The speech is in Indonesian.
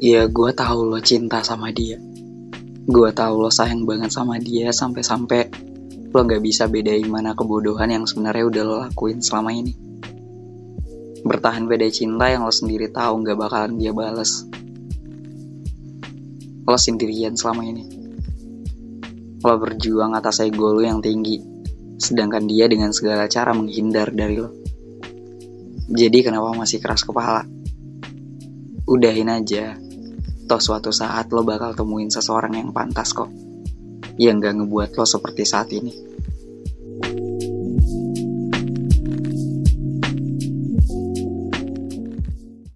Ya gue tahu lo cinta sama dia. Gue tahu lo sayang banget sama dia sampai-sampai lo gak bisa bedain mana kebodohan yang sebenarnya udah lo lakuin selama ini. Bertahan beda cinta yang lo sendiri tahu gak bakalan dia bales. Lo sendirian selama ini. Lo berjuang atas ego lo yang tinggi, sedangkan dia dengan segala cara menghindar dari lo. Jadi kenapa masih keras kepala? Udahin aja. Toh suatu saat lo bakal temuin seseorang yang pantas kok. Yang gak ngebuat lo seperti saat ini.